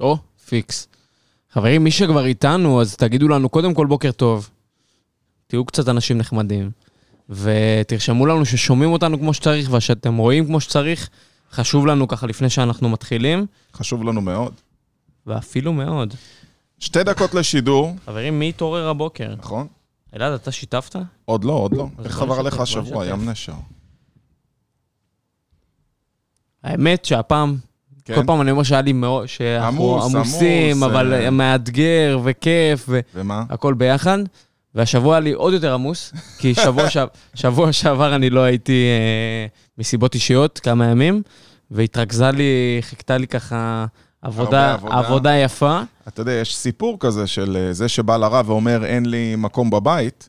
או, פיקס. חברים, מי שכבר איתנו, אז תגידו לנו קודם כל בוקר טוב. תהיו קצת אנשים נחמדים. ותרשמו לנו ששומעים אותנו כמו שצריך ושאתם רואים כמו שצריך. חשוב לנו ככה לפני שאנחנו מתחילים, חשוב לנו מאוד. ואפילו מאוד. שתי דקות לשידור, חברים, מי התעורר הבוקר? נכון? אלעד, אתה שיתפת? עוד לא, עוד לא. איך עבר נשתף, עליך השבוע. ים נשר? האמת שהפעם, כן? כל פעם אני אומר שהיה לי מאוד, שאנחנו עמוס, עמוסים, עמוס, אבל אה. מאתגר וכיף ומה? והכל ביחד. והשבוע היה לי עוד יותר עמוס, כי שבוע, ש... שבוע שעבר אני לא הייתי אה, מסיבות אישיות כמה ימים, והתרכזה לי, חיכתה לי ככה עבודה, עבודה. עבודה יפה. אתה יודע, יש סיפור כזה של אה, זה שבא לרב ואומר, אין לי מקום בבית,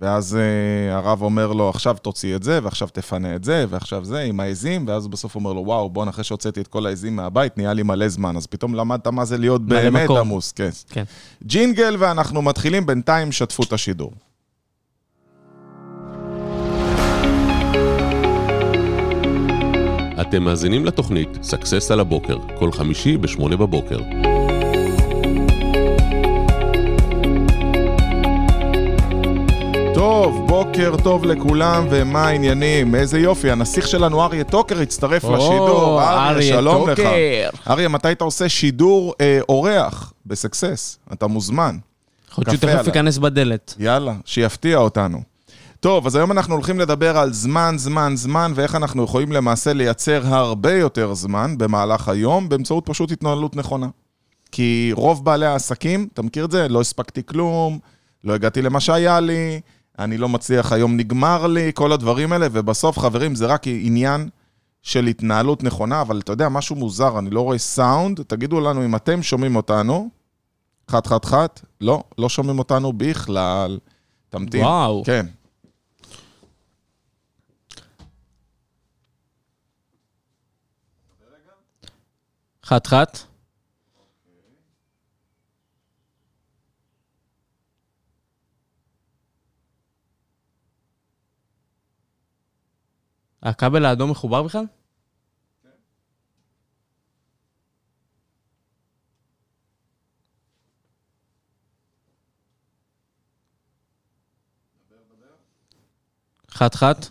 ואז אה, הרב אומר לו, עכשיו תוציא את זה, ועכשיו תפנה את זה, ועכשיו זה, עם העזים, ואז בסוף אומר לו, וואו, בואנה, אחרי שהוצאתי את כל העזים מהבית, נהיה לי מלא זמן. אז פתאום למדת מה זה להיות באמת מקום. עמוס, כן. כן. ג'ינגל, ואנחנו מתחילים, בינתיים שתפו את השידור. אתם מאזינים לתוכנית סאקסס על הבוקר, כל חמישי ב-8 בבוקר. טוב, בוקר טוב לכולם, ומה העניינים? איזה יופי, הנסיך שלנו אריה טוקר הצטרף או, לשידור. אריה, שלום לך. טוקר. אריה, מתי אתה עושה שידור אה, אורח בסקסס? אתה מוזמן. יכול להיות שהוא תכף. ייכנס בדלת. יאללה, שיפתיע אותנו. טוב, אז היום אנחנו הולכים לדבר על זמן, זמן, זמן, ואיך אנחנו יכולים למעשה לייצר הרבה יותר זמן במהלך היום, באמצעות פשוט התנהלות נכונה. כי רוב בעלי העסקים, אתה מכיר את זה? לא הספקתי כלום, לא הגעתי למה שהיה לי, אני לא מצליח, היום נגמר לי, כל הדברים האלה, ובסוף, חברים, זה רק עניין של התנהלות נכונה, אבל אתה יודע, משהו מוזר, אני לא רואה סאונד, תגידו לנו אם אתם שומעים אותנו, חת חת חת, לא, לא שומעים אותנו בכלל. תמתין. וואו. כן. חת חת. הכבל האדום מחובר בכלל? חת חת.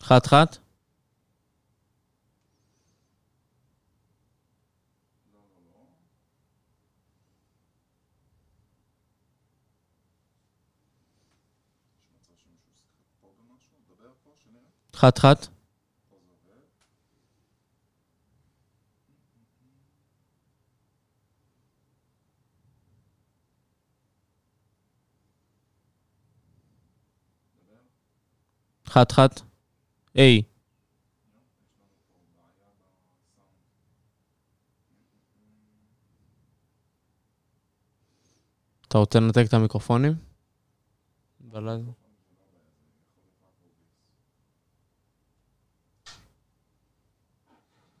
חת חת. חת חת. חת חת. היי. אתה רוצה לנתק את המיקרופונים? אבל אז- עשית השעיה? שמעתי היום משפט מאוד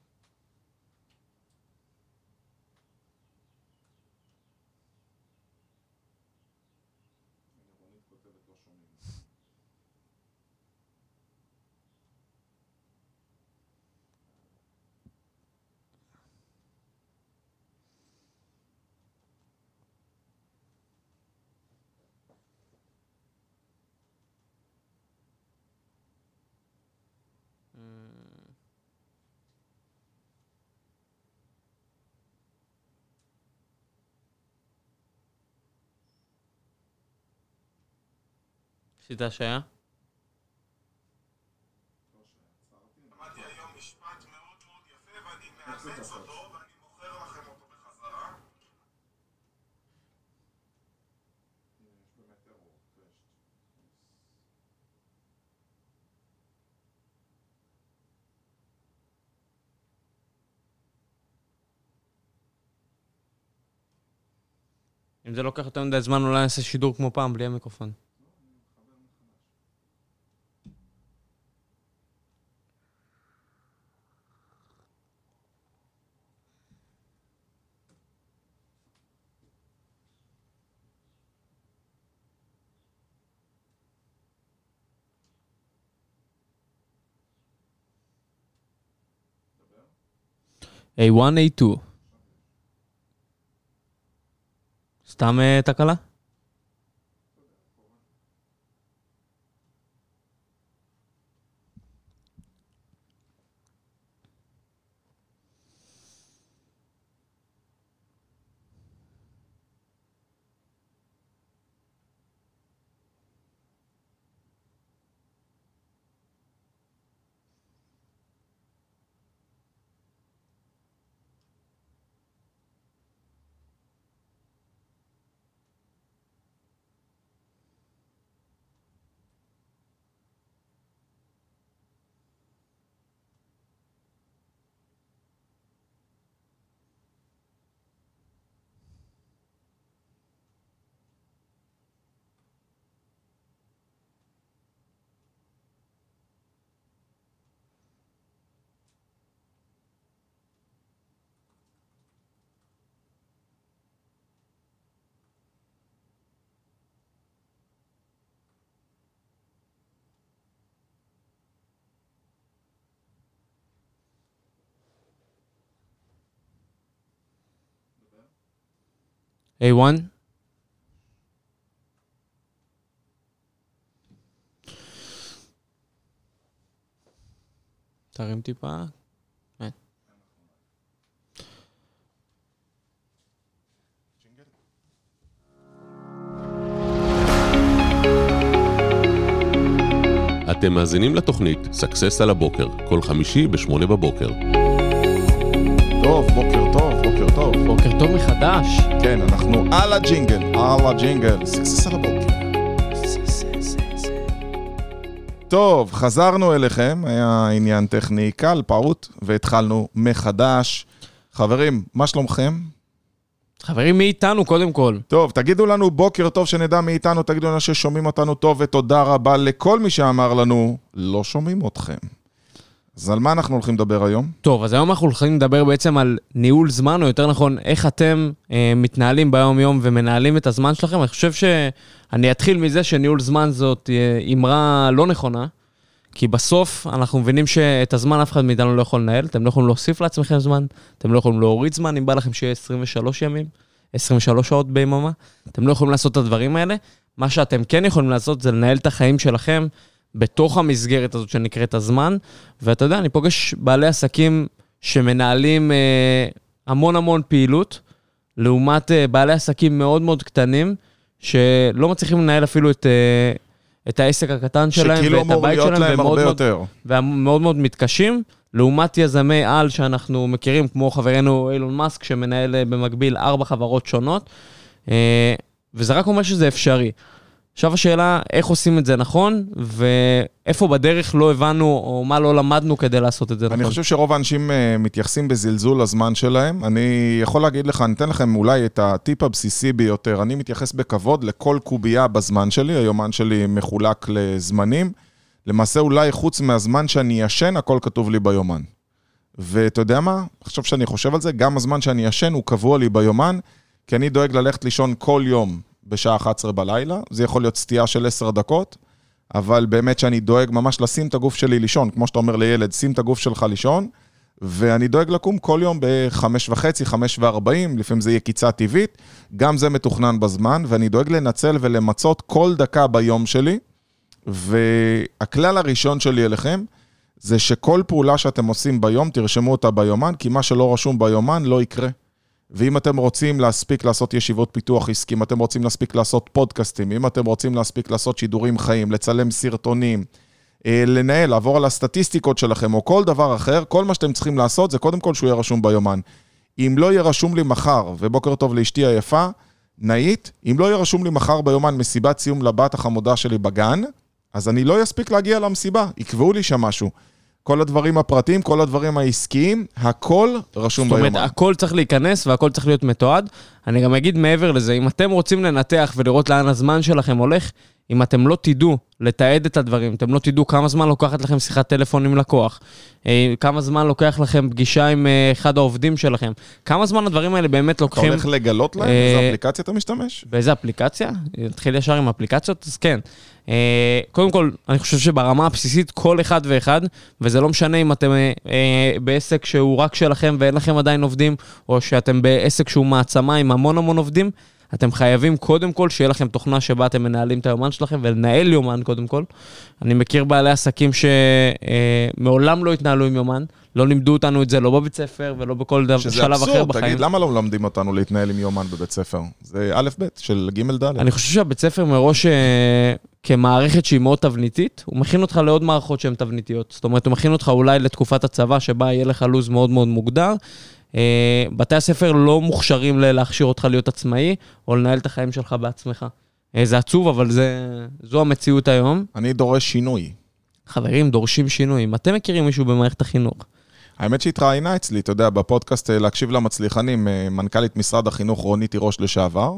מאוד יפה ואני מאמץ אותו ואני מוכר לכם אותו בחזרה. אם זה לוקח יותר מדי זמן, אולי נעשה שידור כמו פעם, בלי המיקרופון. A1, A2. סתם אה, תקלה? A1? תרים טיפה. כן. אתם מאזינים לתוכנית סאקסס על הבוקר, כל חמישי ב-8 בבוקר. טוב, בוקר טוב, בוקר טוב. בוקר טוב מחדש. כן, אנחנו על הג'ינגל, על הג'ינגל. סקסס על הבוקר. טוב, חזרנו אליכם, היה עניין טכני קל, פעוט, והתחלנו מחדש. חברים, מה שלומכם? חברים, מי איתנו קודם כל? טוב, תגידו לנו בוקר טוב שנדע מי איתנו, תגידו לנו ששומעים אותנו טוב, ותודה רבה לכל מי שאמר לנו, לא שומעים אתכם. אז על מה אנחנו הולכים לדבר היום? טוב, אז היום אנחנו הולכים לדבר בעצם על ניהול זמן, או יותר נכון, איך אתם אה, מתנהלים ביום-יום ומנהלים את הזמן שלכם. אני חושב שאני אתחיל מזה שניהול זמן זאת אה, אמרה לא נכונה, כי בסוף אנחנו מבינים שאת הזמן אף אחד מאיתנו לא יכול לנהל, אתם לא יכולים להוסיף לעצמכם זמן, אתם לא יכולים להוריד זמן, אם בא לכם שיהיה 23 ימים, 23 שעות ביממה, אתם לא יכולים לעשות את הדברים האלה. מה שאתם כן יכולים לעשות זה לנהל את החיים שלכם בתוך המסגרת הזאת שנקראת הזמן. ואתה יודע, אני פוגש בעלי עסקים שמנהלים אה, המון המון פעילות, לעומת אה, בעלי עסקים מאוד מאוד קטנים, שלא מצליחים לנהל אפילו את, אה, את העסק הקטן שלהם שכאילו ואת אמור הבית להיות שלהם, להם ומאוד הרבה מאוד, יותר. ומאוד מאוד מתקשים, לעומת יזמי על שאנחנו מכירים, כמו חברנו אילון מאסק, שמנהל אה, במקביל ארבע חברות שונות, אה, וזה רק אומר שזה אפשרי. עכשיו השאלה, איך עושים את זה נכון, ואיפה בדרך לא הבנו, או מה לא למדנו כדי לעשות את זה נכון. אני חושב שרוב האנשים אה, מתייחסים בזלזול לזמן שלהם. אני יכול להגיד לך, אני אתן לכם אולי את הטיפ הבסיסי ביותר. אני מתייחס בכבוד לכל קובייה בזמן שלי, היומן שלי מחולק לזמנים. למעשה, אולי חוץ מהזמן שאני ישן, הכל כתוב לי ביומן. ואתה יודע מה? עכשיו שאני חושב על זה, גם הזמן שאני ישן הוא קבוע לי ביומן, כי אני דואג ללכת לישון כל יום בשעה 11 בלילה. זה יכול להיות סטייה של 10 דקות, אבל באמת שאני דואג ממש לשים את הגוף שלי לישון, כמו שאתה אומר לילד, שים את הגוף שלך לישון, ואני דואג לקום כל יום בחמש וחצי, חמש וארבעים, לפעמים זה יהיה קיצה טבעית, גם זה מתוכנן בזמן, ואני דואג לנצל ולמצות כל דקה ביום שלי, והכלל הראשון שלי אליכם, זה שכל פעולה שאתם עושים ביום, תרשמו אותה ביומן, כי מה שלא רשום ביומן לא יקרה. ואם אתם רוצים להספיק לעשות ישיבות פיתוח עסקי, אם אתם רוצים להספיק לעשות פודקאסטים, אם אתם רוצים להספיק לעשות שידורים חיים, לצלם סרטונים, אה, לנהל, לעבור על הסטטיסטיקות שלכם, או כל דבר אחר, כל מה שאתם צריכים לעשות זה קודם כל שהוא יהיה רשום ביומן. אם לא יהיה רשום לי מחר, ובוקר טוב לאשתי היפה, נאית, אם לא יהיה רשום לי מחר ביומן מסיבת סיום לבת החמודה שלי בגן, אז אני לא אספיק להגיע למסיבה, יקבעו לי שם משהו. כל הדברים הפרטיים, כל הדברים העסקיים, הכל רשום זאת ביומן. אומרת, הכל צריך להיכנס והכל צריך להיות מתועד. אני גם אגיד מעבר לזה, אם אתם רוצים לנתח ולראות לאן הזמן שלכם הולך, אם אתם לא תדעו לתעד את הדברים. אתם לא תדעו כמה זמן לוקחת לכם שיחת טלפון עם לקוח, אה, כמה זמן לוקח לכם פגישה עם אה, אחד העובדים שלכם, כמה זמן הדברים האלה באמת אתה לוקחים... הולך לגלות להם אה, איזה אפליקציה אתה משתמש? באיזה אפליקציה? נתחיל ישר עם אפליקציות? אז כן. אה, קודם כל, אני חושב שברמה הבסיסית, כל אחד ואחד, וזה לא משנה אם אתם אה, אה, בעסק שהוא רק שלכם ואין לכם עדיין עובדים, או שאתם בעסק שהוא מעצמה עם המון המון עובדים, אתם חייבים קודם כל שיהיה לכם תוכנה שבה אתם מנהלים את היומן שלכם, ולנהל יומן קודם כל. אני מכיר בעלי עסקים שמעולם לא התנהלו עם יומן, לא לימדו אותנו את זה, לא בבית ספר ולא בכל דבר, שזה שלב אחר אבסורד, בחיים. תגיד, למה לא מלמדים אותנו להתנהל עם יומן בבית ספר? זה א' ב' של ג' ד'. אני חושב שהבית ספר מראש, אה, כמערכת שהיא מאוד תבניתית, הוא מכין אותך לעוד מערכות שהן תבניתיות. זאת אומרת, הוא מכין אותך אולי לתקופת הצבא, שבה יהיה לך לו"ז מאוד מאוד מוגדר. אה, בתי הספר לא מוכשרים להכשיר אותך להיות עצמאי, או לנהל את החיים שלך בעצמך. אה, זה עצוב, אבל זה, זו המציאות היום. אני דורש שינוי. חברים, דורשים שינויים. אתם מכירים מישהו במערכת החינוך? האמת שהתראיינה אצלי, אתה יודע, בפודקאסט אה, להקשיב למצליחנים, אה, מנכ"לית משרד החינוך רונית תירוש לשעבר,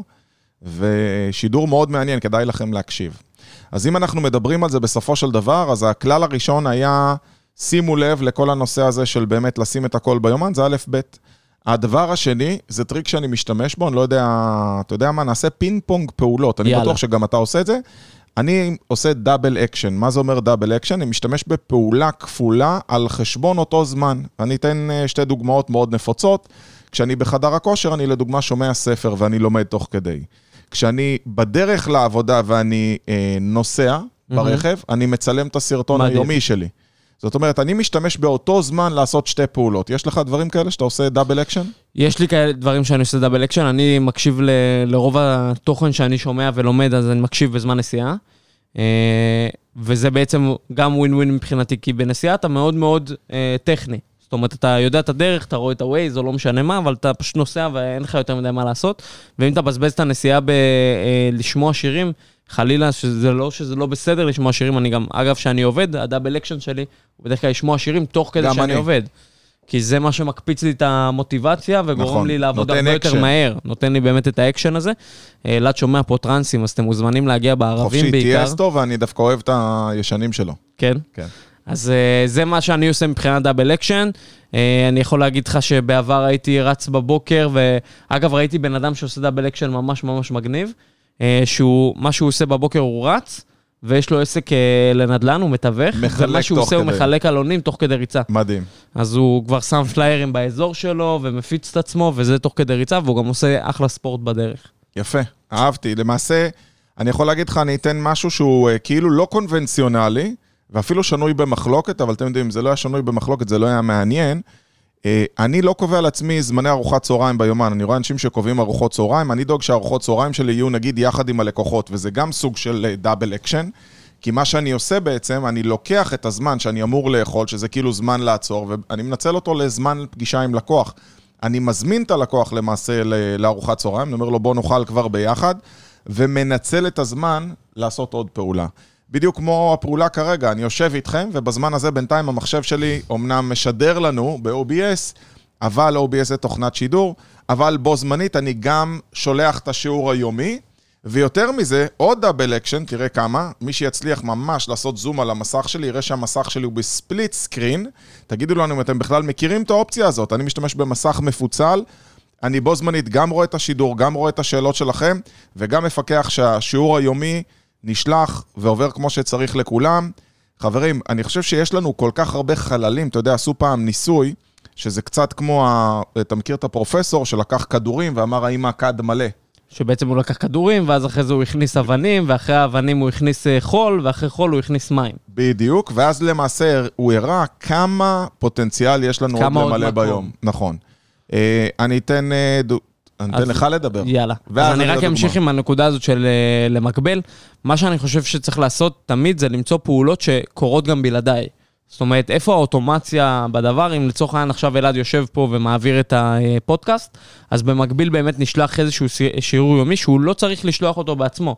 ושידור מאוד מעניין, כדאי לכם להקשיב. אז אם אנחנו מדברים על זה בסופו של דבר, אז הכלל הראשון היה, שימו לב לכל הנושא הזה של באמת לשים את הכל ביומן, זה א' ב'. הדבר השני, זה טריק שאני משתמש בו, אני לא יודע, אתה יודע מה, נעשה פינג פונג פעולות, אני יאללה. בטוח שגם אתה עושה את זה. אני עושה double action. מה זה אומר double action? אני משתמש בפעולה כפולה על חשבון אותו זמן. אני אתן אה, שתי דוגמאות מאוד נפוצות. כשאני בחדר הכושר, אני לדוגמה שומע ספר ואני לומד תוך כדי. כשאני בדרך לעבודה ואני אה, נוסע ברכב, אני מצלם את הסרטון מדהים. היומי שלי. זאת אומרת, אני משתמש באותו זמן לעשות שתי פעולות. יש לך דברים כאלה שאתה עושה double action? יש לי כאלה דברים שאני עושה double action, אני מקשיב ל, לרוב התוכן שאני שומע ולומד, אז אני מקשיב בזמן נסיעה. אה, וזה בעצם גם ווין ווין מבחינתי, כי בנסיעה אתה מאוד מאוד אה, טכני. זאת אומרת, אתה יודע את הדרך, אתה רואה את ה-Waze או לא משנה מה, אבל אתה פשוט נוסע ואין לך יותר מדי מה לעשות. ואם אתה מבזבז את הנסיעה בלשמוע שירים, חלילה, שזה לא שזה לא בסדר לשמוע שירים, אני גם, אגב, כשאני עובד, ה double action שלי, הוא בדרך כלל לשמוע שירים תוך כדי שאני אני. עובד. כי זה מה שמקפיץ לי את המוטיבציה וגורם נכון, לי לעבוד הרבה יותר אקשן. מהר. נותן לי באמת את האקשן הזה. אה, אלעד שומע פה טרנסים, אז אתם מוזמנים להגיע בערבים חופשי, בעיקר. תהיה אסטו, ואני דווקא אוהב את הישנים שלו. כן. כן. אז אה, זה מה שאני עושה מבחינת double action. אה, אני יכול להגיד לך שבעבר הייתי רץ בבוקר, ואגב, ראיתי בן אדם שעושה double action ממש ממש מגניב, שהוא, מה שהוא עושה בבוקר הוא רץ, ויש לו עסק אה, לנדל"ן, הוא מתווך, מחלק ומה שהוא עושה, הוא כדי. מחלק עלונים תוך כדי ריצה. מדהים. אז הוא כבר שם פליירים באזור שלו, ומפיץ את עצמו, וזה תוך כדי ריצה, והוא גם עושה אחלה ספורט בדרך. יפה, אהבתי. למעשה, אני יכול להגיד לך, אני אתן משהו שהוא אה, כאילו לא קונבנציונלי, ואפילו שנוי במחלוקת, אבל אתם יודעים, אם זה לא היה שנוי במחלוקת, זה לא היה מעניין. אה, אני לא קובע לעצמי זמני ארוחת צהריים ביומן. אני רואה אנשים שקובעים ארוחות צהריים, אני דואג שהארוחות צהריים שלי יהיו נגיד יחד עם הלקוחות, וזה גם סוג של double action. כי מה שאני עושה בעצם, אני לוקח את הזמן שאני אמור לאכול, שזה כאילו זמן לעצור, ואני מנצל אותו לזמן פגישה עם לקוח. אני מזמין את הלקוח למעשה לארוחת צהריים, אני אומר לו בוא נאכל כבר ביחד, ומנצל את הזמן לעשות עוד פעולה. בדיוק כמו הפעולה כרגע, אני יושב איתכם, ובזמן הזה בינתיים המחשב שלי אומנם משדר לנו ב-OBS, אבל OBS זה תוכנת שידור, אבל בו זמנית אני גם שולח את השיעור היומי, ויותר מזה, עוד double action, תראה כמה, מי שיצליח ממש לעשות זום על המסך שלי, יראה שהמסך שלי הוא ב split screen. תגידו לנו אם אתם בכלל מכירים את האופציה הזאת, אני משתמש במסך מפוצל. אני בו זמנית גם רואה את השידור, גם רואה את השאלות שלכם, וגם מפקח שהשיעור היומי נשלח ועובר כמו שצריך לכולם. חברים, אני חושב שיש לנו כל כך הרבה חללים, אתה יודע, עשו פעם ניסוי, שזה קצת כמו, ה... אתה מכיר את הפרופסור שלקח כדורים ואמר האם הכד מלא. שבעצם הוא לקח כדורים, ואז אחרי זה הוא הכניס אבנים, ואחרי האבנים הוא הכניס אה, חול, ואחרי חול הוא הכניס מים. בדיוק, ואז למעשה הוא הראה כמה פוטנציאל יש לנו עוד למלא מקום. ביום. נכון. אה, אני אתן, אה. אני אתן לך לדבר. יאללה. אז אני רק. אמשיך עם הנקודה הזאת של אה, למקבל. מה שאני חושב שצריך לעשות תמיד זה למצוא פעולות שקורות גם בלעדיי. זאת אומרת, איפה האוטומציה בדבר? אם לצורך העניין עכשיו אלעד יושב פה ומעביר את הפודקאסט, אז במקביל באמת נשלח איזשהו שי- שיעור יומי שהוא לא צריך לשלוח אותו בעצמו.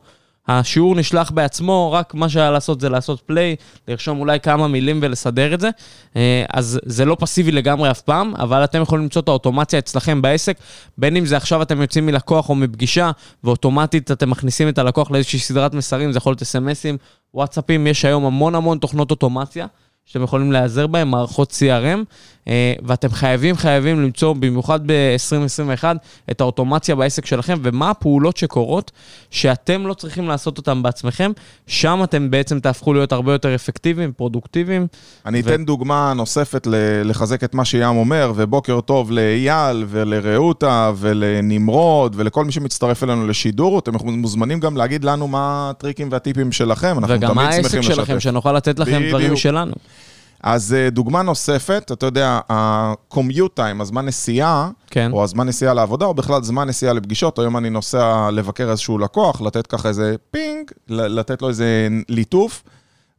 השיעור נשלח בעצמו, רק מה שהיה לעשות זה לעשות פליי, לרשום אולי כמה מילים ולסדר את זה. אה, אז זה לא פסיבי לגמרי אף פעם, אבל אתם יכולים למצוא את האוטומציה אצלכם בעסק, בין אם זה עכשיו אתם יוצאים מלקוח או מפגישה, ואוטומטית אתם מכניסים את הלקוח לאיזושהי סדרת מסרים, זה יכול להיות אס.אם.אסים, וואטסאפים, יש היום המון המון תוכנות אוטומציה. שאתם יכולים להיעזר בהן, מערכות CRM, אה, ואתם חייבים, חייבים למצוא, במיוחד ב-2021, את האוטומציה בעסק שלכם, ומה הפעולות שקורות, שאתם לא צריכים לעשות אותן בעצמכם, שם אתם בעצם תהפכו להיות הרבה יותר אפקטיביים, פרודוקטיביים. אני ו... אתן דוגמה נוספת לחזק את מה שים אומר, ובוקר טוב לאייל ולרעותה ולנמרוד ולכל מי שמצטרף אלינו לשידור, אתם מוזמנים גם להגיד לנו מה הטריקים והטיפים שלכם, אנחנו תמיד שמחים לשתף. וגם מה העסק שלכם, שנוכל לתת לכם דברים משלנו. אז אה, דוגמה נוספת, אתה יודע, ה-commute time, הזמן נסיעה, כן. או הזמן נסיעה לעבודה, או בכלל זמן נסיעה לפגישות, היום אני נוסע לבקר איזשהו לקוח, לתת ככה איזה פינג, לתת לו איזה ליטוף,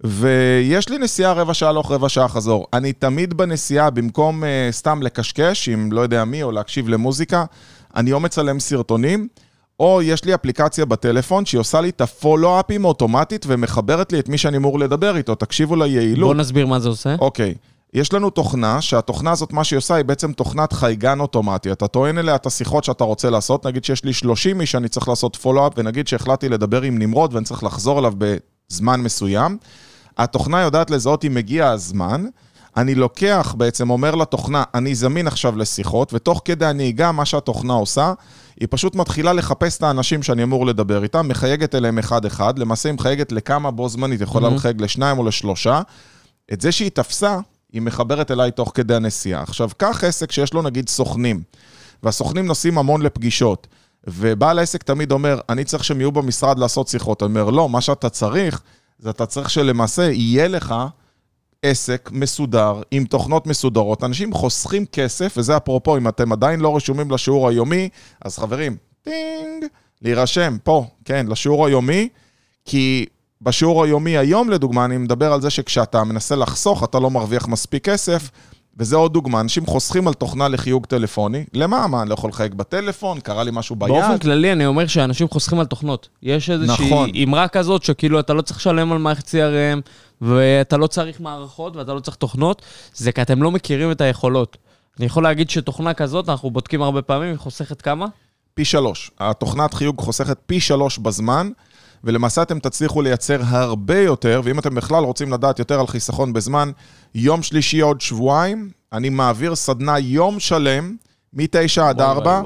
ויש לי נסיעה רבע שעה הלוך, רבע שעה חזור. אני תמיד בנסיעה, במקום uh, סתם לקשקש עם לא יודע מי, או להקשיב למוזיקה, אני או מצלם סרטונים, או יש לי אפליקציה בטלפון שהיא עושה לי את הפולו-אפים אוטומטית ומחברת לי את מי שאני אמור לדבר איתו. תקשיבו ליעילות. בוא נסביר מה זה עושה. אוקיי. יש לנו תוכנה, שהתוכנה הזאת, מה שהיא עושה, היא בעצם תוכנת חייגן אוטומטי. אתה טוען אליה את השיחות שאתה רוצה לעשות, נגיד שיש לי 30 איש שאני צריך לעשות פולו-אפ, ונגיד שהחלטתי לדבר עם נמרוד ואני צריך לחזור אליו בזמן מסוים. התוכנה יודעת לזהות אם מגיע הזמן. אני לוקח, בעצם אומר לתוכנה, אני זמין עכשיו לשיחות, ותוך כדי הנהיגה, מה שהתוכנה עושה, היא פשוט מתחילה לחפש את האנשים שאני אמור לדבר איתם, מחייגת אליהם אחד-אחד, למעשה היא מחייגת לכמה בו זמנית, יכולה mm-hmm. לחייג לשניים או לשלושה. את זה שהיא תפסה, היא מחברת אליי תוך כדי הנסיעה. עכשיו, קח עסק שיש לו נגיד סוכנים, והסוכנים נוסעים המון לפגישות, ובעל העסק תמיד אומר, אני צריך שהם יהיו במשרד לעשות שיחות. אני אומר, לא, מה שאתה צריך, זה אתה צריך שלמעשה יהיה לך עסק מסודר, עם תוכנות מסודרות. אנשים חוסכים כסף, וזה אפרופו, אם אתם עדיין לא רשומים לשיעור היומי, אז חברים, טינג, להירשם פה, כן, לשיעור היומי, כי בשיעור היומי היום, לדוגמה, אני מדבר על זה שכשאתה מנסה לחסוך, אתה לא מרוויח מספיק כסף, וזה עוד דוגמה, אנשים חוסכים על תוכנה לחיוג טלפוני. למה? מה, אני לא יכול לחייג בטלפון? קרה לי משהו ביד? באופן כללי, אני אומר שאנשים חוסכים על תוכנות. יש איזושהי נכון. אמרה כזאת, שכאילו אתה לא צריך לשלם על מערכת CRM, ואתה לא צריך מערכות ואתה לא צריך תוכנות, זה כי אתם לא מכירים את היכולות. אני יכול להגיד שתוכנה כזאת, אנחנו בודקים הרבה פעמים, היא חוסכת כמה? פי שלוש. התוכנת חיוג חוסכת פי שלוש בזמן, ולמעשה אתם תצליחו לייצר הרבה יותר, ואם אתם בכלל רוצים לדעת יותר על חיסכון בזמן, יום שלישי עוד שבועיים, אני מעביר סדנה יום שלם, מ-9 עד 4.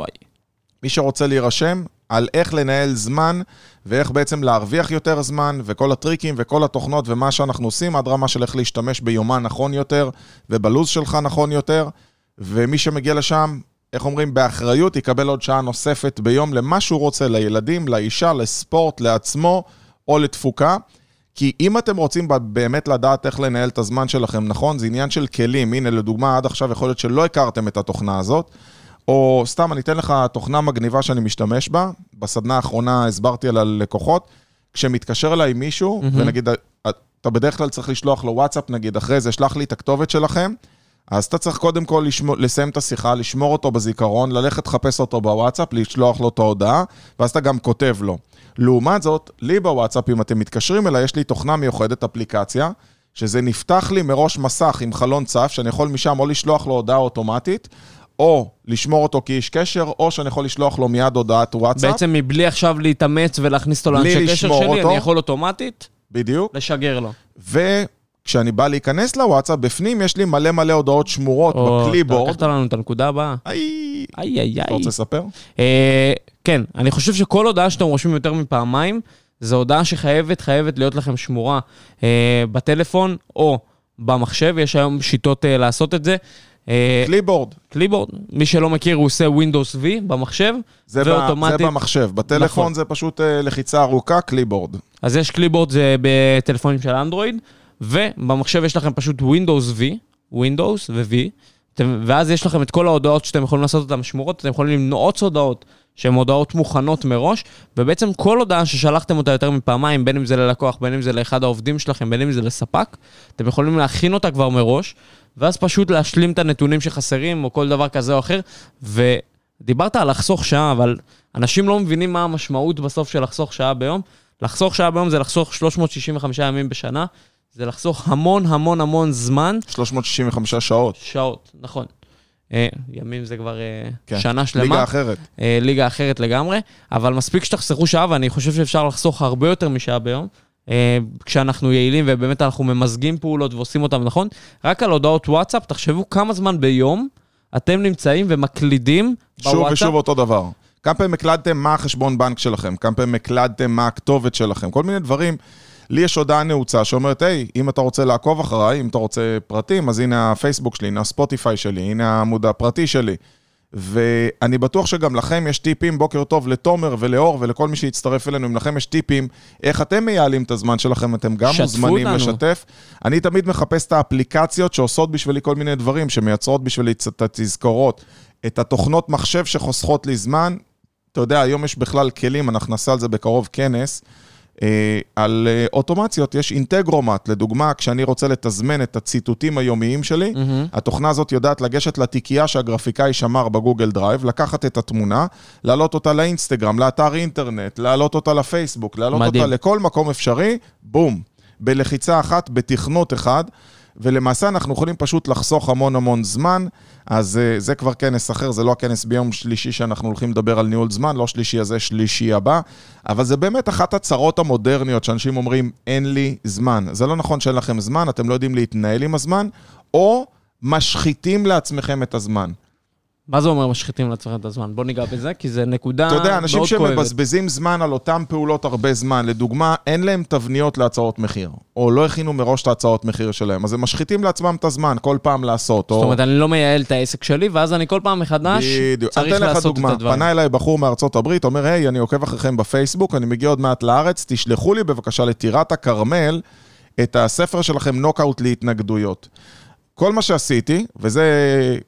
מי שרוצה להירשם, על איך לנהל זמן ואיך בעצם להרוויח יותר זמן וכל הטריקים וכל התוכנות ומה שאנחנו עושים עד רמה של איך להשתמש ביומן נכון יותר ובלוז שלך נכון יותר ומי שמגיע לשם, איך אומרים, באחריות יקבל עוד שעה נוספת ביום למה שהוא רוצה, לילדים, לאישה, לספורט, לעצמו או לתפוקה. כי אם אתם רוצים באמת לדעת איך לנהל את הזמן שלכם נכון, זה עניין של כלים. הנה, לדוגמה, עד עכשיו יכול להיות שלא הכרתם את התוכנה הזאת. או סתם, אני אתן לך תוכנה מגניבה שאני משתמש בה. בסדנה האחרונה הסברתי על הלקוחות. כשמתקשר אליי מישהו, mm-hmm. ונגיד, אתה בדרך כלל צריך לשלוח לו וואטסאפ, נגיד, אחרי זה, שלח לי את הכתובת שלכם, אז אתה צריך קודם כל לשמור, לסיים את השיחה, לשמור אותו בזיכרון, ללכת לחפש אותו בוואטסאפ, לשלוח לו את ההודעה, ואז אתה גם כותב לו. לעומת זאת, לי בוואטסאפ, אם אתם מתקשרים אליי, יש לי תוכנה מיוחדת, אפליקציה, שזה נפתח לי מראש מסך עם חלון צף, שאני יכול משם או לשלוח לו הודעה אוטומטית, או לשמור אותו כאיש קשר, או שאני יכול לשלוח לו מיד הודעת וואטסאפ. בעצם מבלי עכשיו להתאמץ ולהכניס אותו לאנשי קשר שלי, אותו. אני יכול אוטומטית? בדיוק. לשגר לו. וכשאני בא להיכנס לוואטסאפ, בפנים יש לי מלא מלא הודעות שמורות או, בקליבורד. לקחת לנו את הנקודה הבאה. איי, איי, איי. אתה רוצה לספר? אה, כן, אני חושב שכל הודעה שאתם רושמים יותר מפעמיים, זו הודעה שחייבת, חייבת להיות לכם שמורה אה, בטלפון או במחשב, יש היום שיטות אה, לעשות את זה. clipboard. אה, clipboard. מי שלא מכיר, הוא עושה Windows V במחשב, זה ואוטומטית... זה במחשב. בטלפון נכון. זה פשוט אה, לחיצה ארוכה, קליבורד. אז יש clipboard, זה בטלפונים של אנדרואיד, ובמחשב יש לכם פשוט Windows V, Windows ו-V, ואז יש לכם את כל ההודעות שאתם יכולים לעשות אותן שמורות, אתם יכולים למנות הודעות שהן הודעות מוכנות מראש, ובעצם כל הודעה ששלחתם אותה יותר מפעמיים, בין אם זה ללקוח, בין אם זה לאחד העובדים שלכם, בין אם זה לספק, אתם יכולים להכין אותה כבר מראש, ואז פשוט להשלים את הנתונים שחסרים, או כל דבר כזה או אחר. ודיברת על לחסוך שעה, אבל אנשים לא מבינים מה המשמעות בסוף של לחסוך שעה ביום. לחסוך שעה ביום זה לחסוך 365 ימים בשנה, זה לחסוך המון המון המון זמן. 365 שעות. שעות, נכון. אה, ימים זה כבר אה, כן. שנה שלמה. ליגה אחרת. אה, ליגה אחרת לגמרי, אבל מספיק שתחסכו שעה, ואני חושב שאפשר לחסוך הרבה יותר משעה ביום. כשאנחנו יעילים ובאמת אנחנו ממזגים פעולות ועושים אותן נכון, רק על הודעות וואטסאפ, תחשבו כמה זמן ביום אתם נמצאים ומקלידים שוב בוואטסאפ. ושוב אותו דבר. כמה פעמים הקלדתם מה החשבון בנק שלכם, כמה פעמים הקלדתם מה הכתובת שלכם, כל מיני דברים. לי יש הודעה נעוצה שאומרת, היי, אם אתה רוצה לעקוב אחריי, אם אתה רוצה פרטים, אז הנה הפייסבוק שלי, הנה הספוטיפיי שלי, הנה העמוד הפרטי שלי. ואני בטוח שגם לכם יש טיפים, בוקר טוב לתומר ולאור ולכל מי שיצטרף אלינו, אם לכם יש טיפים, איך אתם מייעלים את הזמן שלכם, אתם גם מוזמנים אותנו. לשתף. אני תמיד מחפש את האפליקציות שעושות בשבילי כל מיני דברים, שמייצרות בשבילי את התזכורות, את התוכנות מחשב שחוסכות לי זמן. אתה יודע, היום יש בכלל כלים, אנחנו נעשה על זה בקרוב כנס. אה, על אה, אוטומציות, יש אינטגרומט, לדוגמה, כשאני רוצה לתזמן את הציטוטים היומיים שלי, מהמם. התוכנה הזאת יודעת לגשת לתיקייה שהגרפיקאי שמר בגוגל דרייב, לקחת את התמונה, להעלות אותה לאינסטגרם, לאתר אינטרנט, להעלות אותה לפייסבוק, להעלות מדהים. אותה לכל מקום אפשרי, בום, בלחיצה אחת, בתכנות אחד, ולמעשה אנחנו יכולים פשוט לחסוך המון המון זמן, אז uh, זה כבר כנס אחר, זה לא הכנס ביום שלישי שאנחנו הולכים לדבר על ניהול זמן, לא שלישי הזה, שלישי הבא, אבל זה באמת אחת הצרות המודרניות שאנשים אומרים, אין לי זמן. זה לא נכון שאין לכם זמן, אתם לא יודעים להתנהל עם הזמן, או משחיתים לעצמכם את הזמן. מה זה אומר משחיתים לעצמכם את הזמן? בוא ניגע בזה, כי זו נקודה אתה מאוד יודע, כואבת. אנשים שמבזבזים זמן על אותן פעולות הרבה זמן, לדוגמה, אין להם תבניות להצעות מחיר, או לא הכינו מראש את ההצעות מחיר שלהם, אז הם משחיתים לעצמם את הזמן כל פעם לעשות. זאת אומרת, אני לא מייעל את העסק שלי, ואז אני כל פעם מחדש בדיוק. צריך אני אתן לך לעשות את דוגמה, הדברים. פנה אליי בחור מארצות הברית, אומר, היי, אני עוקב אחריכם בפייסבוק, אני מגיע עוד מעט לארץ, תשלחו לי בבקשה לטירת הכרמל את הספר שלכם, נוקאוט להתנגדויות. כל מה שעשיתי, וזה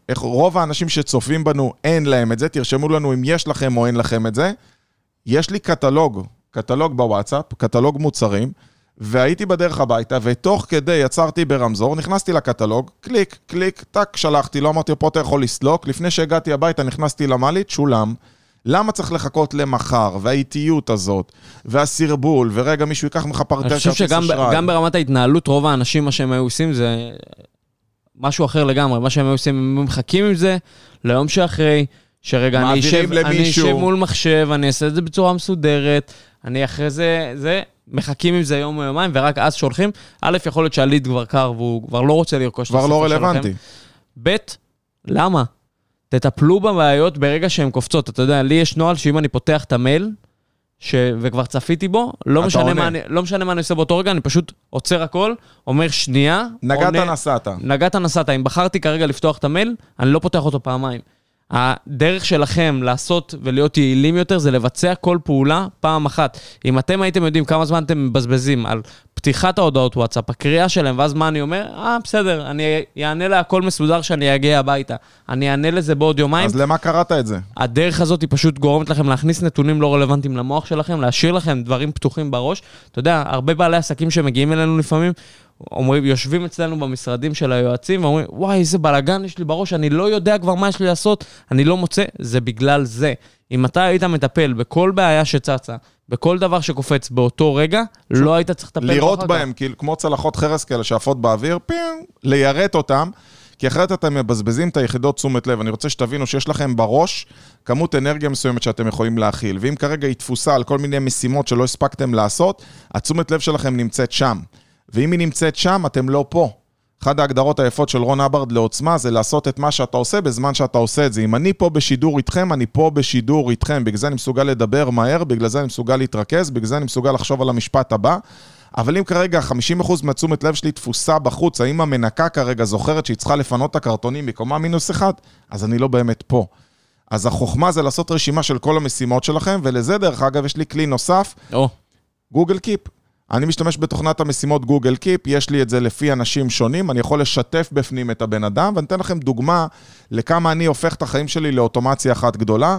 איך רוב האנשים שצופים בנו, אין להם את זה, תרשמו לנו אם יש לכם או אין לכם את זה. יש לי קטלוג, קטלוג בוואטסאפ, קטלוג מוצרים, והייתי בדרך הביתה, ותוך כדי עצרתי ברמזור, נכנסתי לקטלוג, קליק, קליק, טאק, שלחתי, לא אמרתי, פה אתה יכול לסלוק, לפני שהגעתי הביתה נכנסתי למעלית, שולם. למה צריך לחכות למחר, והאיטיות הזאת, והסרבול, ורגע מישהו ייקח ממך פרטר אני כרטיס חושב אשראי. שגם גם ברמת ההתנהלות, רוב האנשים, מה שהם היו עושים זה משהו אחר לגמרי. מה שהם עושים, הם מחכים עם זה ליום שאחרי, שרגע, אני אשב, אני למישהו. אשב מול מחשב, אני אעשה את זה בצורה מסודרת, אני אחרי זה, זה, מחכים עם זה יום או יומיים, ורק אז שולחים. א', יכול להיות שהליד כבר קר והוא כבר לא רוצה לרכוש את כבר לא הספר שלכם. רלוונטי. ב', למה? תטפלו בבעיות ברגע שהן קופצות. אתה יודע, לי יש נוהל שאם אני פותח את המייל, ש... וכבר צפיתי בו, לא משנה, עונה. מה אני, לא משנה מה אני עושה באותו רגע, אני פשוט עוצר הכל, אומר שנייה, נגעת עונה, נסעת. נגעת נסעת. אם בחרתי כרגע לפתוח את המייל, אני לא פותח אותו פעמיים. הדרך שלכם לעשות ולהיות יעילים יותר זה לבצע כל פעולה פעם אחת. אם אתם הייתם יודעים כמה זמן אתם מבזבזים על פתיחת ההודעות וואטסאפ, הקריאה שלהם, ואז מה אני אומר? אה, בסדר, אני אענה להכל מסודר שאני אגיע הביתה. אני אענה לזה בעוד יומיים. אז למה קראת את זה? הדרך הזאת היא פשוט גורמת לכם להכניס נתונים לא רלוונטיים למוח שלכם, להשאיר לכם דברים פתוחים בראש. אתה יודע, הרבה בעלי עסקים שמגיעים אלינו לפעמים, אומרים, יושבים אצלנו במשרדים של היועצים ואומרים, וואי, איזה בלאגן יש לי בראש, אני לא יודע כבר מה יש לי לעשות, אני לא מוצא, זה בגלל זה. אם אתה היית מטפל בכל בעיה שצצה, בכל דבר שקופץ באותו רגע, לא היית צריך לטפל אחר בהם, כאילו, כמו צלחות חרס כאלה שעפות באוויר, פינג, ליירט אותם, כי אחרת אתם מבזבזים את היחידות תשומת לב. אני רוצה שתבינו שיש לכם בראש כמות אנרגיה מסוימת שאתם יכולים להכיל, ואם כרגע היא תפוסה על כל מיני משימות שלא הספקתם לעשות, התשומת לב שלכם נמצאת שם. ואם היא נמצאת שם, אתם לא פה. אחת ההגדרות היפות של רון אברד לעוצמה זה לעשות את מה שאתה עושה בזמן שאתה עושה את זה. אם אני פה בשידור איתכם, אני פה בשידור איתכם. בגלל זה אני מסוגל לדבר מהר, בגלל זה אני מסוגל להתרכז, בגלל זה אני מסוגל לחשוב על המשפט הבא. אבל אם כרגע 50% מהתשומת לב שלי תפוסה בחוץ, האם המנקה כרגע זוכרת שהיא צריכה לפנות את הקרטונים מקומה מינוס אחד, אז אני לא באמת פה. אז החוכמה זה לעשות רשימה של כל המשימות שלכם, ולזה דרך אגב יש לי כלי נוסף, גוגל קיפ. אני משתמש בתוכנת המשימות גוגל קיפ, יש לי את זה לפי אנשים שונים, אני יכול לשתף בפנים את הבן אדם, ואני אתן לכם דוגמה לכמה אני הופך את החיים שלי לאוטומציה אחת גדולה.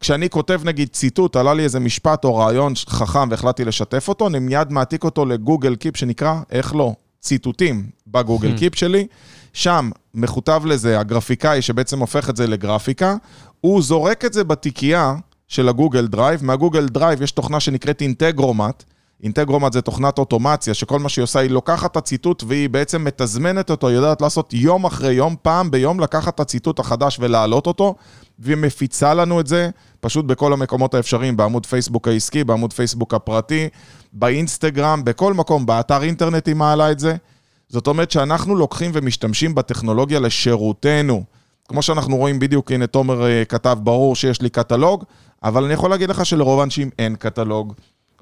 כשאני כותב נגיד ציטוט, עלה לי איזה משפט או רעיון חכם והחלטתי לשתף אותו, אני מיד מעתיק אותו לגוגל קיפ שנקרא, איך לא, ציטוטים בגוגל קיפ שלי. שם מכותב לזה הגרפיקאי שבעצם הופך את זה לגרפיקה, הוא זורק את זה בתיקייה של הגוגל דרייב, מהגוגל דרייב יש תוכנה שנקראת אינטגרומט, אינטגרומט זה תוכנת אוטומציה, שכל מה שהיא עושה, היא לוקחת את הציטוט והיא בעצם מתזמנת אותו, היא יודעת לעשות יום אחרי יום, פעם ביום, לקחת את הציטוט החדש ולהעלות אותו, והיא מפיצה לנו את זה פשוט בכל המקומות האפשריים, בעמוד פייסבוק העסקי, בעמוד פייסבוק הפרטי, באינסטגרם, בכל מקום, באתר אינטרנט היא מעלה את זה. זאת אומרת שאנחנו לוקחים ומשתמשים בטכנולוגיה לשירותנו. כמו שאנחנו רואים בדיוק, הנה תומר אה, כתב, ברור שיש לי קטלוג, אבל אני יכול להגיד לך שלרוב האנשים אין קטלוג.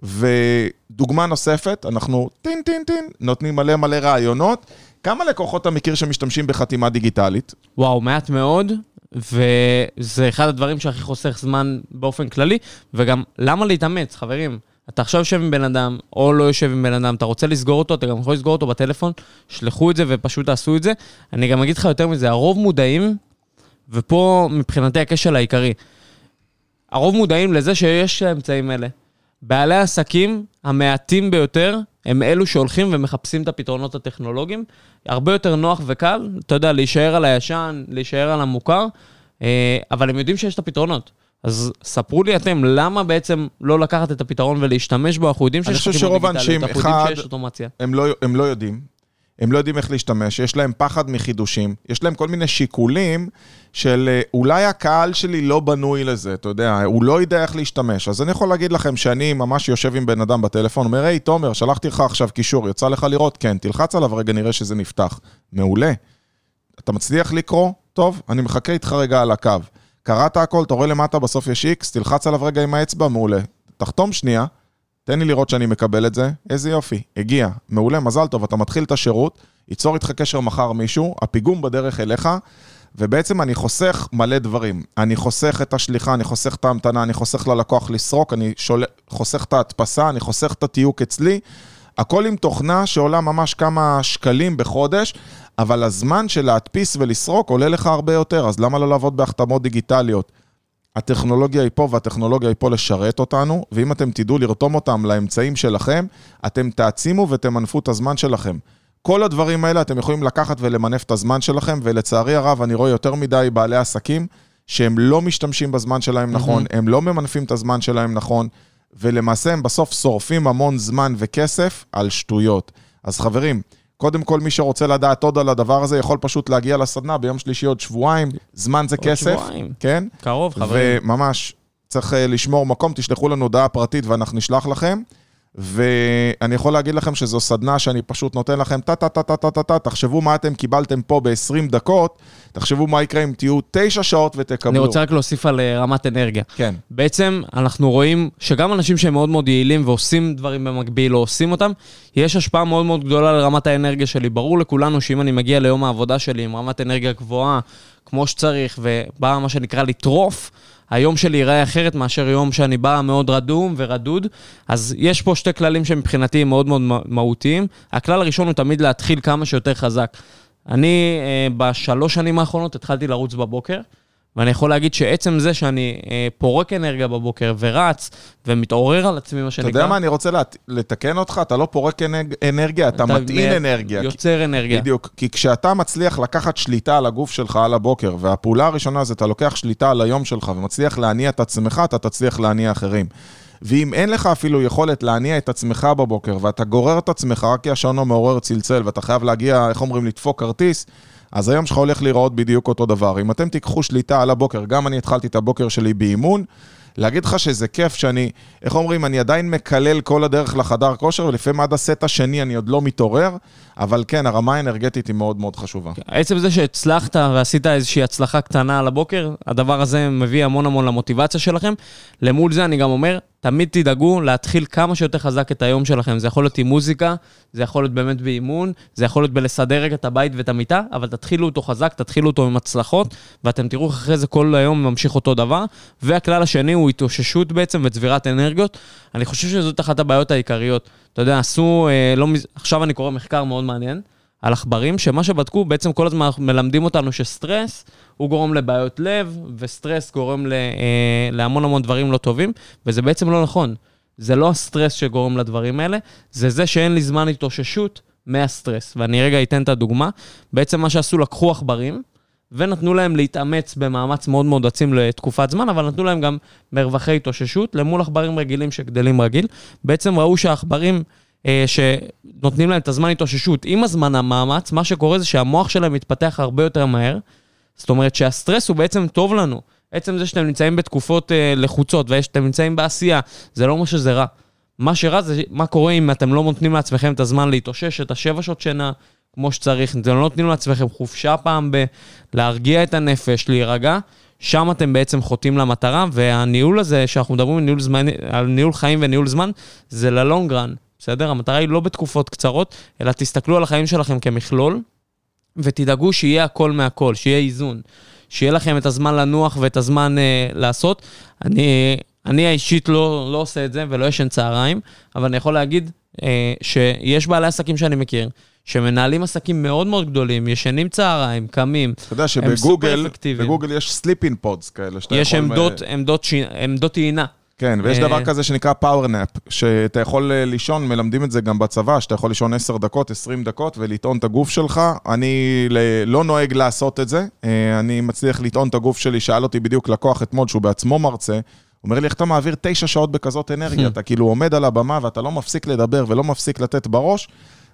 ודוגמה נוספת, אנחנו טין טין טין, נותנים מלא מלא רעיונות. כמה לקוחות אתה מכיר שמשתמשים בחתימה דיגיטלית? וואו, מעט מאוד, וזה אחד הדברים שהכי חוסך זמן באופן כללי, וגם למה להתאמץ, חברים? אתה עכשיו יושב עם בן אדם, או לא יושב עם בן אדם, אתה רוצה לסגור אותו, אתה גם יכול לסגור אותו בטלפון, שלחו את זה ופשוט תעשו את זה. אני גם אגיד לך יותר מזה, הרוב מודעים, ופה מבחינתי הכשל העיקרי, הרוב מודעים לזה שיש האמצעים האלה. בעלי העסקים המעטים ביותר הם אלו שהולכים ומחפשים את הפתרונות הטכנולוגיים. הרבה יותר נוח וקל, אתה יודע, להישאר על הישן, להישאר על המוכר, אה, אבל הם יודעים שיש את הפתרונות. אז ספרו לי אתם, למה בעצם לא לקחת את הפתרון ולהשתמש בו? אנחנו יודעים שיש חושב חתימות שרוב דיגיטליות, האנשים, אנחנו יודעים אחד- שיש אוטומציה. הם לא, הם לא יודעים. הם לא יודעים איך להשתמש, יש להם פחד מחידושים, יש להם כל מיני שיקולים של אה, אולי הקהל שלי לא בנוי לזה, אתה יודע, הוא לא יודע איך להשתמש. אז אני יכול להגיד לכם שאני ממש יושב עם בן אדם בטלפון, אומר, היי, תומר, שלחתי לך עכשיו קישור, יצא לך לראות? כן, תלחץ עליו רגע, נראה שזה נפתח. מעולה. אתה מצליח לקרוא? טוב, אני מחכה איתך רגע על הקו. קראת הכל, אתה רואה למטה, בסוף יש איקס, תלחץ עליו רגע עם האצבע, מעולה. תחתום שנייה, תן לי לראות שאני מקבל את זה, איזה יופי, הגיע, מעולה, מזל טוב, אתה מתחיל את השירות, ייצור איתך קשר מחר מישהו, הפיגום בדרך אליך, ובעצם אני חוסך מלא דברים. אני חוסך את השליחה, אני חוסך את ההמתנה, אני חוסך ללקוח לסרוק, אני שול... חוסך את ההדפסה, אני חוסך את התיוק אצלי. הכל עם תוכנה שעולה ממש כמה שקלים בחודש, אבל הזמן של להדפיס ולסרוק עולה לך הרבה יותר, אז למה לא לעבוד בהחתמות דיגיטליות? הטכנולוגיה היא פה והטכנולוגיה היא פה לשרת אותנו, ואם אתם תדעו לרתום אותם לאמצעים שלכם, אתם תעצימו ותמנפו את הזמן שלכם. כל הדברים האלה אתם יכולים לקחת ולמנף את הזמן שלכם, ולצערי הרב אני רואה יותר מדי בעלי עסקים שהם לא משתמשים בזמן שלהם נכון, הם לא ממנפים את הזמן שלהם נכון, ולמעשה הם בסוף שורפים המון זמן וכסף על שטויות. אז חברים, קודם כל מי שרוצה לדעת עוד על הדבר הזה, יכול פשוט להגיע לסדנה ביום שלישי עוד שבועיים, זמן זה עוד כסף, שבועיים. כן? קרוב, חברים. וממש, צריך אה, לשמור מקום, תשלחו לנו הודעה פרטית ואנחנו נשלח לכם. ואני יכול להגיד לכם שזו סדנה שאני פשוט נותן לכם טה-טה-טה-טה-טה-טה, תחשבו מה אתם קיבלתם פה ב-20 דקות, תחשבו מה יקרה אם תהיו 9 שעות ותקבלו. אני רוצה רק להוסיף על אה, רמת אנרגיה. כן. בעצם אנחנו רואים שגם אנשים שהם מאוד מאוד יעילים ועושים דברים במקביל או עושים אותם, יש השפעה מאוד מאוד גדולה לרמת האנרגיה שלי. ברור לכולנו שאם אני מגיע ליום העבודה שלי עם רמת אנרגיה גבוהה, כמו שצריך, ובא מה שנקרא לטרוף, היום שלי ייראה אחרת מאשר יום שאני בא מאוד רדום ורדוד. אז יש פה שתי כללים שמבחינתי הם מאוד מאוד מהותיים. הכלל הראשון הוא תמיד להתחיל כמה שיותר חזק. אני אה, בשלוש שנים האחרונות התחלתי לרוץ בבוקר, ואני יכול להגיד שעצם זה שאני אה, פורק אנרגיה בבוקר ורץ ומתעורר על עצמי, מה אתה שנקרא... יודע מה, אני רוצה לת- לתקן אותך, אתה לא פורק אנרג- אנרגיה, אתה מטעין מ- אנרגיה. יוצר אנרגיה. בדיוק, כי כשאתה מצליח לקחת שליטה על הגוף שלך על הבוקר, והפעולה הראשונה זה אתה לוקח שליטה על היום שלך ומצליח להניע את עצמך, אתה תצליח להניע אחרים. ואם אין לך אפילו יכולת להניע את עצמך בבוקר, ואתה גורר את עצמך רק כי השעון המעורר צלצל, ואתה חייב להגיע, איך אומרים, לדפוק כרטיס, אז היום שלך הולך להיראות בדיוק אותו דבר. אם אתם תיקחו שליטה על הבוקר, גם אני התחלתי את הבוקר שלי באימון, להגיד לך שזה כיף שאני, איך אומרים, אני עדיין מקלל כל הדרך לחדר כושר, ולפעמים עד הסט השני אני עוד לא מתעורר, אבל כן, הרמה האנרגטית היא מאוד מאוד חשובה. עצם זה שהצלחת ועשית איזושהי הצלחה קטנה על הבוקר, הדבר הזה מביא המון המון למוטיבציה שלכם. למול זה אני גם אומר, תמיד תדאגו להתחיל כמה שיותר חזק את היום שלכם. זה יכול להיות עם מוזיקה, זה יכול להיות באמת באימון, זה יכול להיות בלסדר רגע את הבית ואת המיטה, אבל תתחילו אותו חזק, תתחילו אותו עם הצלחות, ואתם תראו איך אחרי זה כל היום ממשיך אותו דבר. והכלל השני הוא התאוששות בעצם וצבירת אנרגיות. אני חושב שזאת אחת הבעיות העיקריות. אתה יודע, עשו, אה, לא, מז- עכשיו אני קורא מחקר מאוד מעניין. על עכברים, שמה שבדקו, בעצם כל הזמן מלמדים אותנו שסטרס הוא גורם לבעיות לב, וסטרס גורם ל, אה, להמון המון דברים לא טובים, וזה בעצם לא נכון. זה לא הסטרס שגורם לדברים האלה, זה זה שאין לי זמן התאוששות מהסטרס. ואני רגע אתן את הדוגמה. בעצם מה שעשו, לקחו עכברים, ונתנו להם להתאמץ במאמץ מאוד מאוד עצים לתקופת זמן, אבל נתנו להם גם מרווחי התאוששות למול עכברים רגילים שגדלים רגיל. בעצם ראו שהעכברים אה, שנותנים להם את הזמן התאוששות עם הזמן המאמץ, מה שקורה זה שהמוח שלהם מתפתח הרבה יותר מהר. זאת אומרת שהסטרס הוא בעצם טוב לנו. עצם זה שאתם נמצאים בתקופות אה, לחוצות ושאתם נמצאים בעשייה, זה לא אומר שזה רע. מה שרע זה מה קורה אם אתם לא נותנים לעצמכם את הזמן להתאושש, את השבע שעות שינה כמו שצריך, אתם לא נותנים לעצמכם חופשה פעם ב... להרגיע את הנפש, להירגע, שם אתם בעצם חוטאים למטרה, והניהול הזה, שאנחנו מדברים על ניהול, זמן, על ניהול חיים וניהול זמן, זה ללונגרן, בסדר? המטרה היא לא בתקופות קצרות, אלא תסתכלו על החיים שלכם כמכלול, ותדאגו שיהיה הכל מהכל, שיהיה איזון. שיהיה לכם את הזמן לנוח ואת הזמן אה, לעשות. אני, אני האישית לא, לא עושה את זה ולא ישן צהריים, אבל אני יכול להגיד אה, שיש בעלי עסקים שאני מכיר, שמנהלים עסקים מאוד מאוד גדולים, ישנים צהריים, קמים, אתה יודע הם סופר שבגוגל, אפקטיביים. בגוגל יש sleeping pods כאלה, שאתה יש יכול... עמדות, אה, עמדות, ש... עמדות טעינה. כן, ויש אה, דבר כזה שנקרא פאוור נאפ, שאתה יכול אה, לישון, מלמדים את זה גם בצבא, שאתה יכול לישון 10 דקות, 20 דקות ולטעון את הגוף שלך. אני לא נוהג לעשות את זה, אני מצליח לטעון את הגוף שלי, שאל אותי בדיוק לקוח אתמול, שהוא בעצמו מרצה, אומר לי, איך אתה מעביר תשע שעות בכזאת אנרגיה? אתה כאילו עומד על הבמה ואתה לא מפסיק לדבר ולא מפסיק לתת בראש.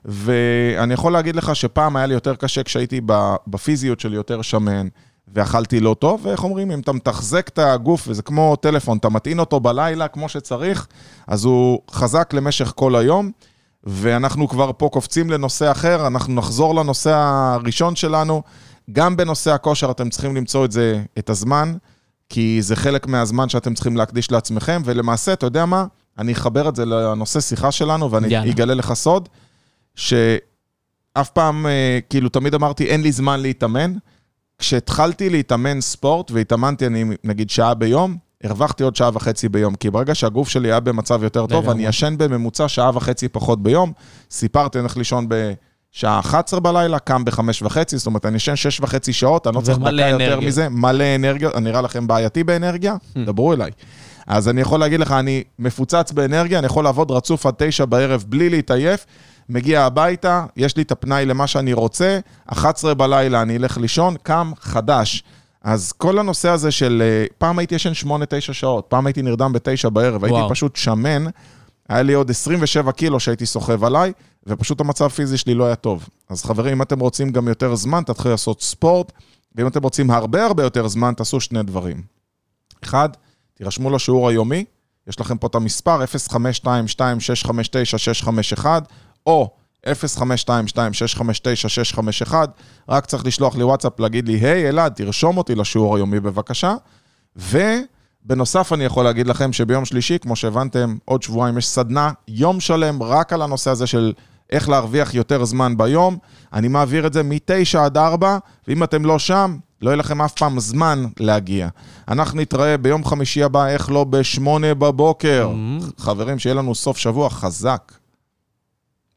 ואני יכול להגיד לך שפעם היה לי יותר קשה כשהייתי בפיזיות שלי יותר שמן, ואכלתי לא טוב, ואיך אומרים, אם אתה מתחזק את הגוף, וזה כמו טלפון, אתה מטעין אותו בלילה כמו שצריך, אז הוא חזק למשך כל היום. ואנחנו כבר פה קופצים לנושא אחר, אנחנו נחזור לנושא הראשון שלנו. גם בנושא הכושר אתם צריכים למצוא את זה, את הזמן, כי זה חלק מהזמן שאתם צריכים להקדיש לעצמכם, ולמעשה, אתה יודע מה? אני אחבר את זה לנושא שיחה שלנו, ואני יאללה. אגלה לך סוד, שאף פעם, אה, כאילו, תמיד אמרתי, אין לי זמן להתאמן. כשהתחלתי להתאמן ספורט, והתאמנתי, אני נגיד שעה ביום, הרווחתי עוד שעה וחצי ביום, כי ברגע שהגוף שלי היה במצב יותר טוב. אני ישן בממוצע שעה וחצי פחות ביום. סיפרתי, אני הולך לישון בשעה 11 בלילה, קם בחמש וחצי, זאת אומרת, אני ישן שש וחצי שעות, אני לא צריך דקה יותר אנרגיה. מזה, מלא אנרגיה, אני נראה לכם בעייתי באנרגיה? דברו אליי. אז אני יכול להגיד לך, אני מפוצץ באנרגיה, אני יכול לעבוד רצוף עד תשע בערב בלי להתעייף, מגיע הביתה, יש לי את הפנאי למה שאני רוצה, 11 בלילה אני אלך לישון, קם חדש. אז כל הנושא הזה של, אה, פעם הייתי ישן 8-9 שעות, פעם הייתי נרדם ב-9 בערב, הייתי וואו. פשוט שמן, היה לי עוד 27 קילו שהייתי סוחב עליי, ופשוט המצב הפיזי שלי לא היה טוב. אז חברים, אם אתם רוצים גם יותר זמן, תתחילו לעשות ספורט, ואם אתם רוצים הרבה הרבה יותר זמן, תעשו שני דברים. אחד, תירשמו לשיעור היומי, יש לכם פה את המספר 0522-659-651, או 0522-659-651, רק צריך לשלוח לי וואטסאפ, להגיד לי, היי אלעד, תרשום אותי לשיעור היומי בבקשה. ובנוסף אני יכול להגיד לכם שביום שלישי, כמו שהבנתם, עוד שבועיים יש סדנה, יום שלם רק על הנושא הזה של איך להרוויח יותר זמן ביום. אני מעביר את זה מ-9 עד 4, ואם אתם לא שם, לא יהיה לכם אף פעם זמן להגיע. אנחנו נתראה ביום חמישי הבא, איך לא, ב-8 בבוקר. חברים, שיהיה לנו סוף שבוע חזק.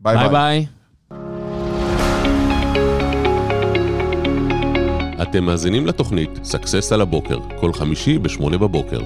ביי ביי ביי. ביי. אתם מאזינים לתוכנית סאקסס על הבוקר, כל חמישי ב-8 בבוקר.